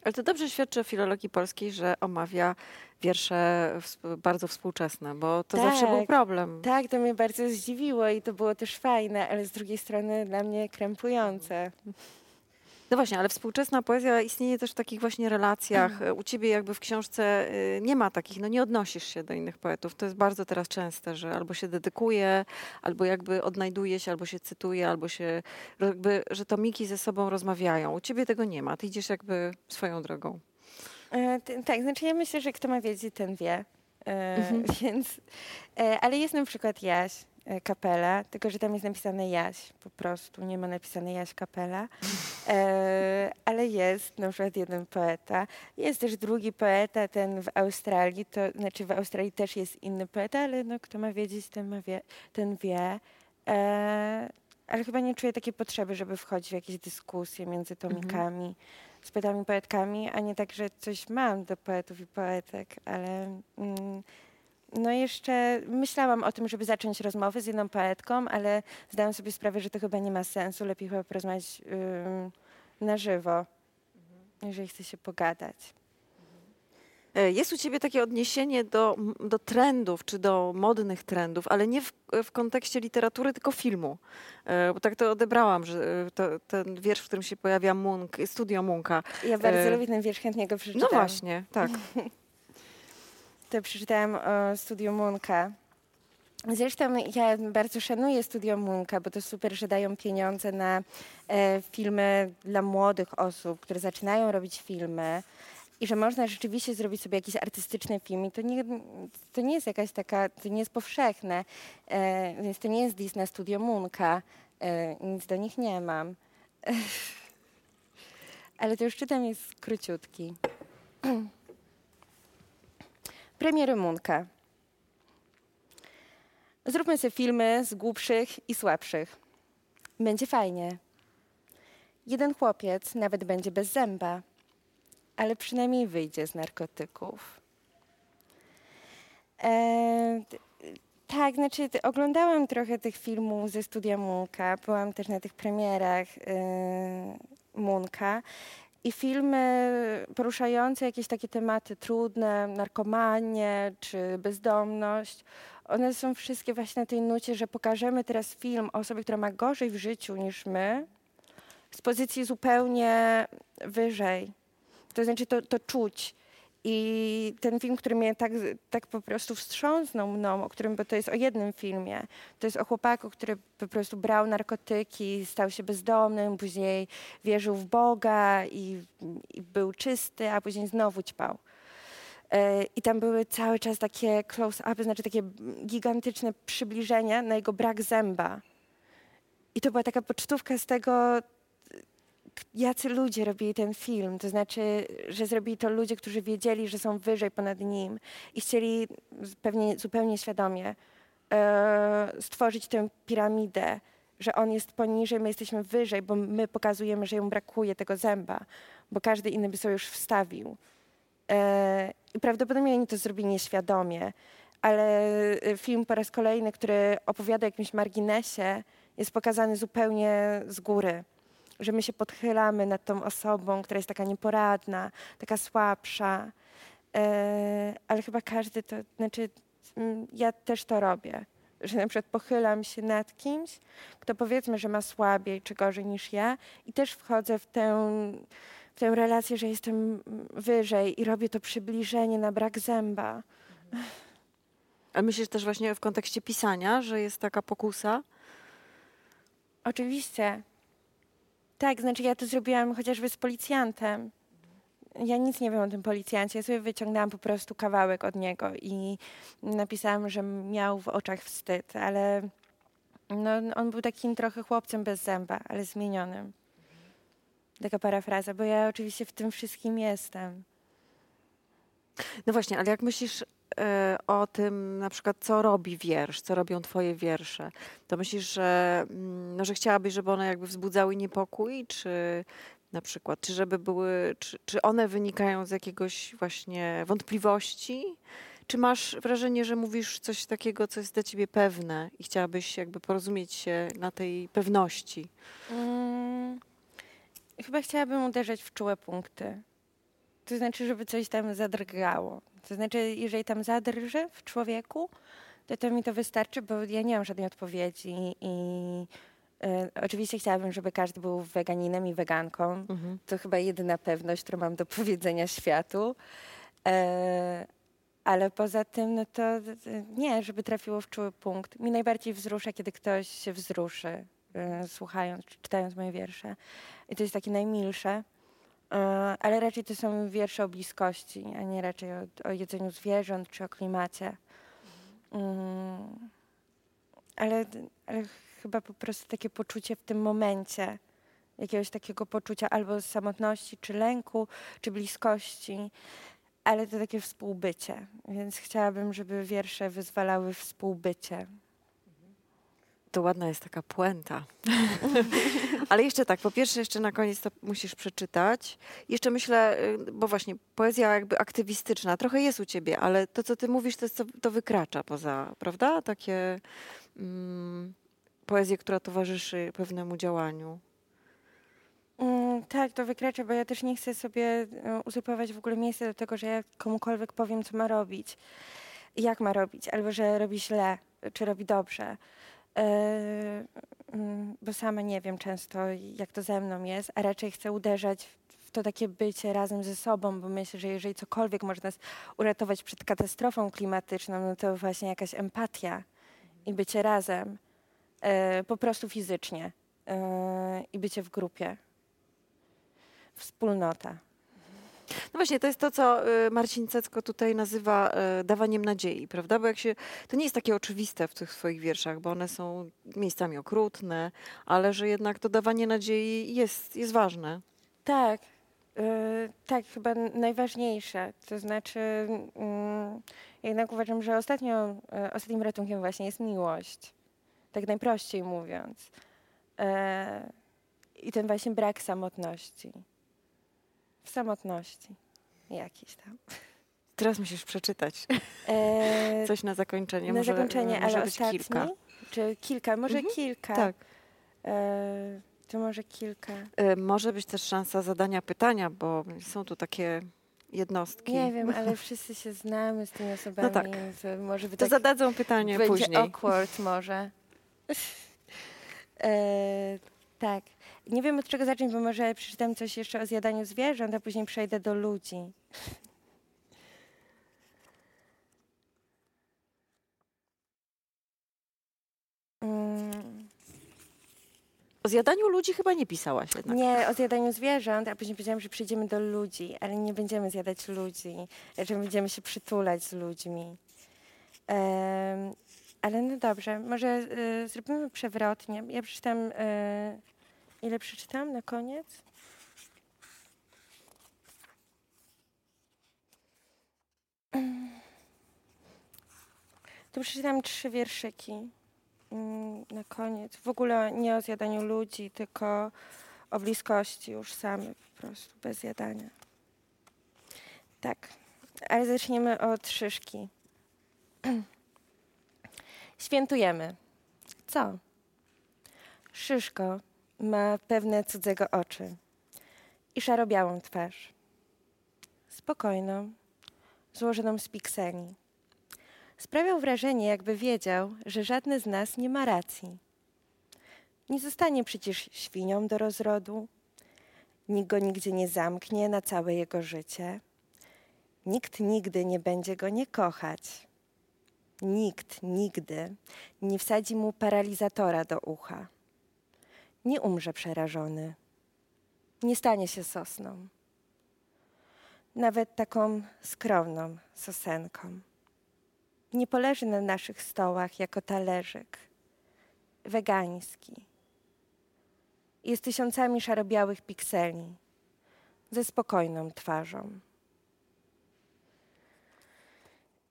Ale to dobrze świadczy o filologii polskiej, że omawia wiersze bardzo współczesne, bo to zawsze był Tak. problem. Tak, to mnie bardzo zdziwiło i to było też fajne, ale z drugiej strony dla mnie krępujące. No właśnie, ale współczesna poezja istnieje też w takich właśnie relacjach. U ciebie jakby w książce y, nie ma takich, no nie odnosisz się do innych poetów. To jest bardzo teraz częste, że albo się dedykuje, albo jakby odnajduje się, albo się cytuje, albo się, że jakby, że tomiki ze sobą rozmawiają. U ciebie tego nie ma. Ty idziesz jakby swoją drogą. E, t- tak, znaczy ja myślę, że kto ma wiedzieć, ten wie. E, Mhm. Więc, e, ale jest na przykład Jaś Kapela, tylko że tam jest napisane Jaś po prostu, nie ma napisane Jaś Kapela. *laughs* E, ale jest na przykład jeden poeta. Jest też drugi poeta, ten w Australii, to znaczy w Australii też jest inny poeta, ale no, kto ma wiedzieć, ten, ma wie, ten wie. E, ale chyba nie czuję takiej potrzeby, żeby wchodzić w jakieś dyskusje między tomikami z poetami, poetkami, a nie tak, że coś mam do poetów i poetek, ale mm, no jeszcze myślałam o tym, żeby zacząć rozmowy z jedną poetką, ale zdałam sobie sprawę, że to chyba nie ma sensu. Lepiej chyba porozmawiać ym, na żywo, jeżeli chce się pogadać. E, Jest u ciebie takie odniesienie do, do trendów, czy do modnych trendów, ale nie w, w kontekście literatury, tylko filmu. E, Bo tak to odebrałam, że e, to, ten wiersz, w którym się pojawia Munk, studio Munka. Ja bardzo E, lubię ten wiersz, chętnie go No przeczytam. właśnie, tak. *laughs* To przeczytałam o Studio Munka. Zresztą ja bardzo szanuję Studio Munka, bo to super, że dają pieniądze na e, filmy dla młodych osób, które zaczynają robić filmy i że można rzeczywiście zrobić sobie jakiś artystyczny film i to nie, to nie jest jakaś taka, to nie jest powszechne, e, więc to nie jest dis na Studio Munka, e, nic do nich nie mam. *laughs* Ale to już czytam, jest króciutki. *clears throat* Premiery Munka. Zróbmy sobie filmy z głupszych i słabszych. Będzie fajnie. Jeden chłopiec nawet będzie bez zęba, ale przynajmniej wyjdzie z narkotyków. Eee, tak, znaczy oglądałam trochę tych filmów ze studia Munka, byłam też na tych premierach e, Munka i filmy poruszające jakieś takie tematy trudne, narkomanie czy bezdomność, one są wszystkie właśnie na tej nucie, że pokażemy teraz film o osobie, która ma gorzej w życiu niż my, z pozycji zupełnie wyżej. To znaczy to, to czuć. I ten film, który mnie tak, tak po prostu wstrząsnął mną, o którym, bo to jest o jednym filmie, to jest o chłopaku, który po prostu brał narkotyki, stał się bezdomnym, później wierzył w Boga i, i był czysty, a później znowu ćpał. E, I tam były cały czas takie close-upy, znaczy takie gigantyczne przybliżenia na jego brak zęba. I to była taka pocztówka z tego, jacy ludzie robili ten film. To znaczy, że zrobili to ludzie, którzy wiedzieli, że są wyżej ponad nim i chcieli pewnie zupełnie świadomie e, stworzyć tę piramidę, że on jest poniżej, my jesteśmy wyżej, bo my pokazujemy, że jemu brakuje tego zęba, bo każdy inny by sobie już wstawił. E, I prawdopodobnie oni to zrobili nieświadomie, ale e, film po raz kolejny, który opowiada o jakimś marginesie, jest pokazany zupełnie z góry. Że my się podchylamy nad tą osobą, która jest taka nieporadna, taka słabsza. E, ale chyba każdy to, znaczy mm, ja też to robię. Że na przykład pochylam się nad kimś, kto powiedzmy, że ma słabiej czy gorzej niż ja i też wchodzę w tę w tę relację, że jestem wyżej i robię to przybliżenie na brak zęba. A myślisz też właśnie w kontekście pisania, że jest taka pokusa? Oczywiście. Tak, znaczy ja to zrobiłam chociażby z policjantem. Ja nic nie wiem o tym policjancie. Ja sobie wyciągnęłam po prostu kawałek od niego i napisałam, że miał w oczach wstyd, ale No, on był takim trochę chłopcem bez zęba, ale zmienionym. Taka parafraza, bo ja oczywiście w tym wszystkim jestem. No właśnie, ale jak myślisz e, o tym, na przykład, co robi wiersz, co robią twoje wiersze, to myślisz, że, mm, no, że chciałabyś, żeby one jakby wzbudzały niepokój, czy na przykład, czy żeby były, czy, czy one wynikają z jakiegoś właśnie wątpliwości, czy masz wrażenie, że mówisz coś takiego, co jest dla ciebie pewne i chciałabyś jakby porozumieć się na tej pewności? Mm, chyba chciałabym uderzać w czułe punkty. To znaczy, żeby coś tam zadrgało. To znaczy, jeżeli tam zadrży w człowieku, to to mi to wystarczy, bo ja nie mam żadnej odpowiedzi i e, oczywiście chciałabym, żeby każdy był weganinem i weganką. Mhm. To chyba jedyna pewność, którą mam do powiedzenia światu. E, ale poza tym, no to nie, żeby trafiło w czuły punkt. Mi najbardziej wzrusza, kiedy ktoś się wzruszy, e, słuchając, czy czytając moje wiersze. I to jest takie najmilsze. E, ale raczej to są wiersze o bliskości, a nie raczej o, o jedzeniu zwierząt czy o klimacie. Mm, ale, ale chyba po prostu takie poczucie w tym momencie, jakiegoś takiego poczucia albo samotności, czy lęku, czy bliskości, ale to takie współbycie. Więc chciałabym, żeby wiersze wyzwalały współbycie. To ładna jest taka puenta. *laughs* Ale jeszcze tak, po pierwsze, jeszcze na koniec to musisz przeczytać. Jeszcze myślę, y, bo właśnie poezja jakby aktywistyczna trochę jest u ciebie, ale to, co ty mówisz, to, jest, to, to wykracza poza, prawda? Takie mm, poezję, która towarzyszy pewnemu działaniu. Mm, tak, to wykracza, bo ja też nie chcę sobie e, uzurpować w ogóle miejsca do tego, że ja komukolwiek powiem, co ma robić, jak ma robić, albo że robi źle, czy robi dobrze. E, mm, bo sama nie wiem często, jak to ze mną jest, a raczej chcę uderzać w to takie bycie razem ze sobą, bo myślę, że jeżeli cokolwiek może nas uratować przed katastrofą klimatyczną, no to właśnie jakaś empatia i bycie razem, e, po prostu fizycznie e, i bycie w grupie. Wspólnota. No właśnie, to jest to, co y, Marcin Cecko tutaj nazywa y, dawaniem nadziei, prawda? Bo jak się, to nie jest takie oczywiste w tych swoich wierszach, bo one są miejscami okrutne, ale że jednak to dawanie nadziei jest, jest ważne. Tak, y, tak, chyba najważniejsze. To znaczy, mm, jednak uważam, że ostatnio, y, ostatnim ratunkiem właśnie jest miłość. Tak najprościej mówiąc. E, I ten właśnie brak samotności. W samotności jakiś tam. Teraz musisz przeczytać E, *laughs* coś na zakończenie. na może, zakończenie, może ale być ostatni? kilka. Czy kilka? Może Mhm, kilka. Tak. E, to może kilka. Y, może być też szansa zadania pytania, bo są tu takie jednostki. Nie wiem, ale wszyscy się znamy z tymi osobami. tak. To może by To tak zadadzą pytanie będzie później. awkward może. *laughs* e, tak. Nie wiem od czego zacząć, bo może przeczytam coś jeszcze o zjadaniu zwierząt, a później przejdę do ludzi. Mm, O zjadaniu ludzi chyba nie pisałaś jednak. nie, o zjadaniu zwierząt, a później powiedziałam, że przejdziemy do ludzi, ale nie będziemy zjadać ludzi, że będziemy się przytulać z ludźmi. Em, ale no dobrze, może y, zrobimy przewrotnie. Ja przeczytam, y, ile przeczytam na koniec? To przeczytam trzy wierszyki mm, na koniec. W ogóle nie o zjadaniu ludzi, tylko o bliskości już samej po prostu, bez zjadania. Tak, ale zaczniemy od szyszki. *clears throat* Świętujemy. Co? Szyszko ma pewne cudzego oczy i szarobiałą twarz. Spokojną, złożoną z pikseli. Sprawiał wrażenie, jakby wiedział, że żadny z nas nie ma racji. Nie zostanie przecież świnią do rozrodu. Nikt go nigdzie nie zamknie na całe jego życie. Nikt nigdy nie będzie go nie kochać. Nikt nigdy nie wsadzi mu paralizatora do ucha. Nie umrze przerażony. Nie stanie się sosną. Nawet taką skromną sosenką. Nie poleży na naszych stołach jako talerzyk. wegański. Jest tysiącami szarobiałych pikseli ze spokojną twarzą.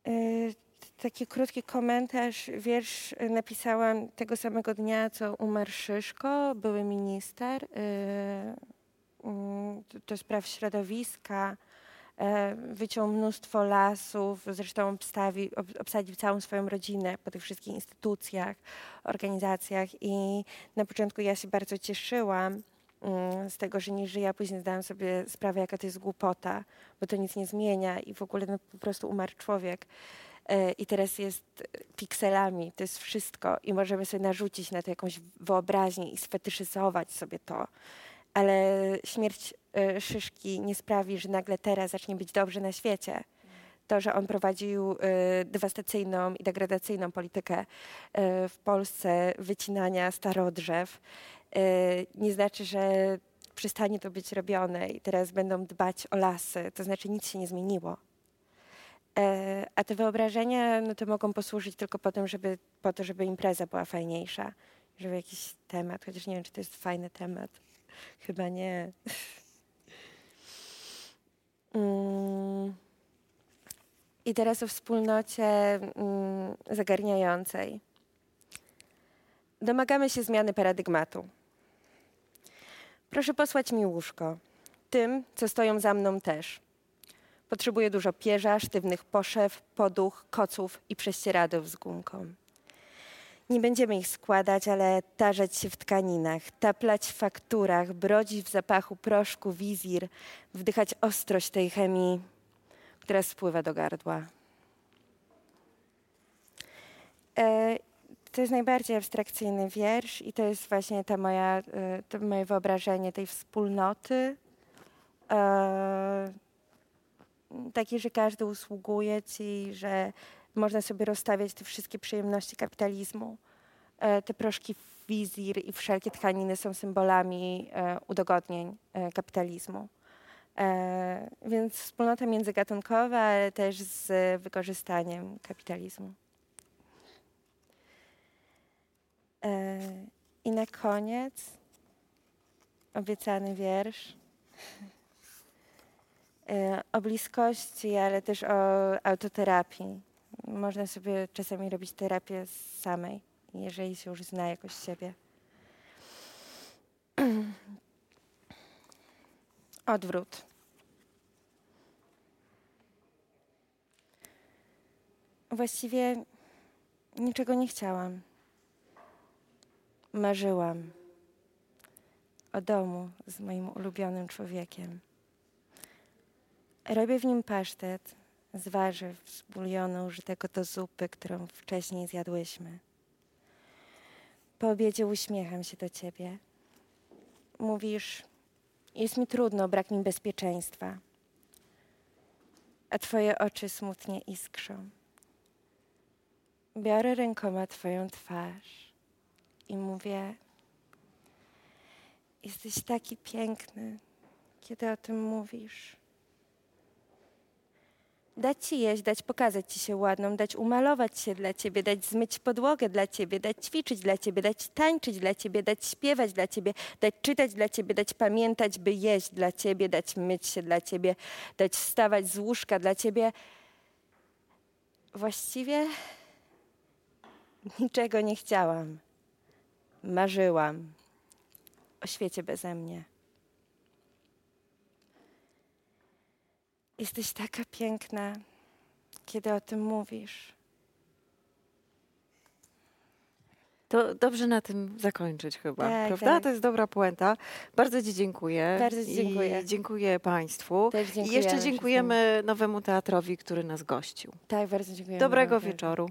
Yy, taki krótki komentarz, wiersz napisałam tego samego dnia, co umarł Szyszko, były minister yy, do spraw środowiska. E, wyciął mnóstwo lasów, zresztą obstawi, obsadził całą swoją rodzinę po tych wszystkich instytucjach, organizacjach i na początku ja się bardzo cieszyłam mm, z tego, że nie żyje, później zdałam sobie sprawę, jaka to jest głupota, bo to nic nie zmienia i w ogóle no, po prostu umarł człowiek. E, I teraz jest pikselami, to jest wszystko i możemy sobie narzucić na to jakąś wyobraźnię i sfetyszyzować sobie to ale śmierć y, Szyszki nie sprawi, że nagle teraz zacznie być dobrze na świecie. To, że on prowadził dewastacyjną i degradacyjną politykę w Polsce wycinania starodrzew, nie znaczy, że przestanie to być robione i teraz będą dbać o lasy. To znaczy nic się nie zmieniło. A te wyobrażenia no to mogą posłużyć tylko po, tym, żeby, po to, żeby impreza była fajniejsza, żeby jakiś temat, chociaż nie wiem, czy to jest fajny temat. Chyba nie. *laughs* Mm. I teraz o wspólnocie mm, zagarniającej. Domagamy się zmiany paradygmatu. Proszę posłać mi łóżko. Tym, co stoją za mną też. Potrzebuję dużo pierza, sztywnych poszew, poduch, koców i prześcieradów z gumką. Nie będziemy ich składać, ale tarzać się w tkaninach, taplać w fakturach, brodzić w zapachu proszku, wizir, wdychać ostrość tej chemii, która spływa do gardła. E, to jest najbardziej abstrakcyjny wiersz i to jest właśnie ta moja, e, to moje wyobrażenie tej wspólnoty. E, takie, że każdy usługuje ci, że można sobie rozstawiać te wszystkie przyjemności kapitalizmu. E, te proszki wizir i wszelkie tkaniny są symbolami e, udogodnień e, kapitalizmu. Więc wspólnota międzygatunkowa, ale też z wykorzystaniem kapitalizmu. I na koniec obiecany wiersz o bliskości, ale też o autoterapii można sobie czasami robić terapię samej, jeżeli się już zna jakoś siebie. *clears throat* Odwrót. Właściwie niczego nie chciałam. Marzyłam o domu z moim ulubionym człowiekiem. Robię w nim pasztet, z warzyw, z bulionu użytego do zupy, którą wcześniej zjadłyśmy. Po obiedzie uśmiecham się do ciebie. Mówisz, jest mi trudno, brak mi bezpieczeństwa. A twoje oczy smutnie iskrzą. Biorę rękoma twoją twarz i mówię, jesteś taki piękny, kiedy o tym mówisz dać ci jeść, dać pokazać ci się ładną, dać umalować się dla ciebie, dać zmyć podłogę dla ciebie, dać ćwiczyć dla ciebie, dać tańczyć dla ciebie, dać śpiewać dla ciebie, dać czytać dla ciebie, dać pamiętać, by jeść dla ciebie, dać myć się dla ciebie, dać wstawać z łóżka dla ciebie. Właściwie niczego nie chciałam. Marzyłam o świecie beze mnie. Jesteś taka piękna, kiedy o tym mówisz. To dobrze na tym zakończyć chyba, tak, prawda? Tak. To jest dobra puenta. Bardzo Ci dziękuję. Bardzo dziękuję. I dziękuję Państwu. Też I jeszcze dziękujemy nowemu teatrowi, który nas gościł. Tak, bardzo dziękuję. Dobrego wieczoru.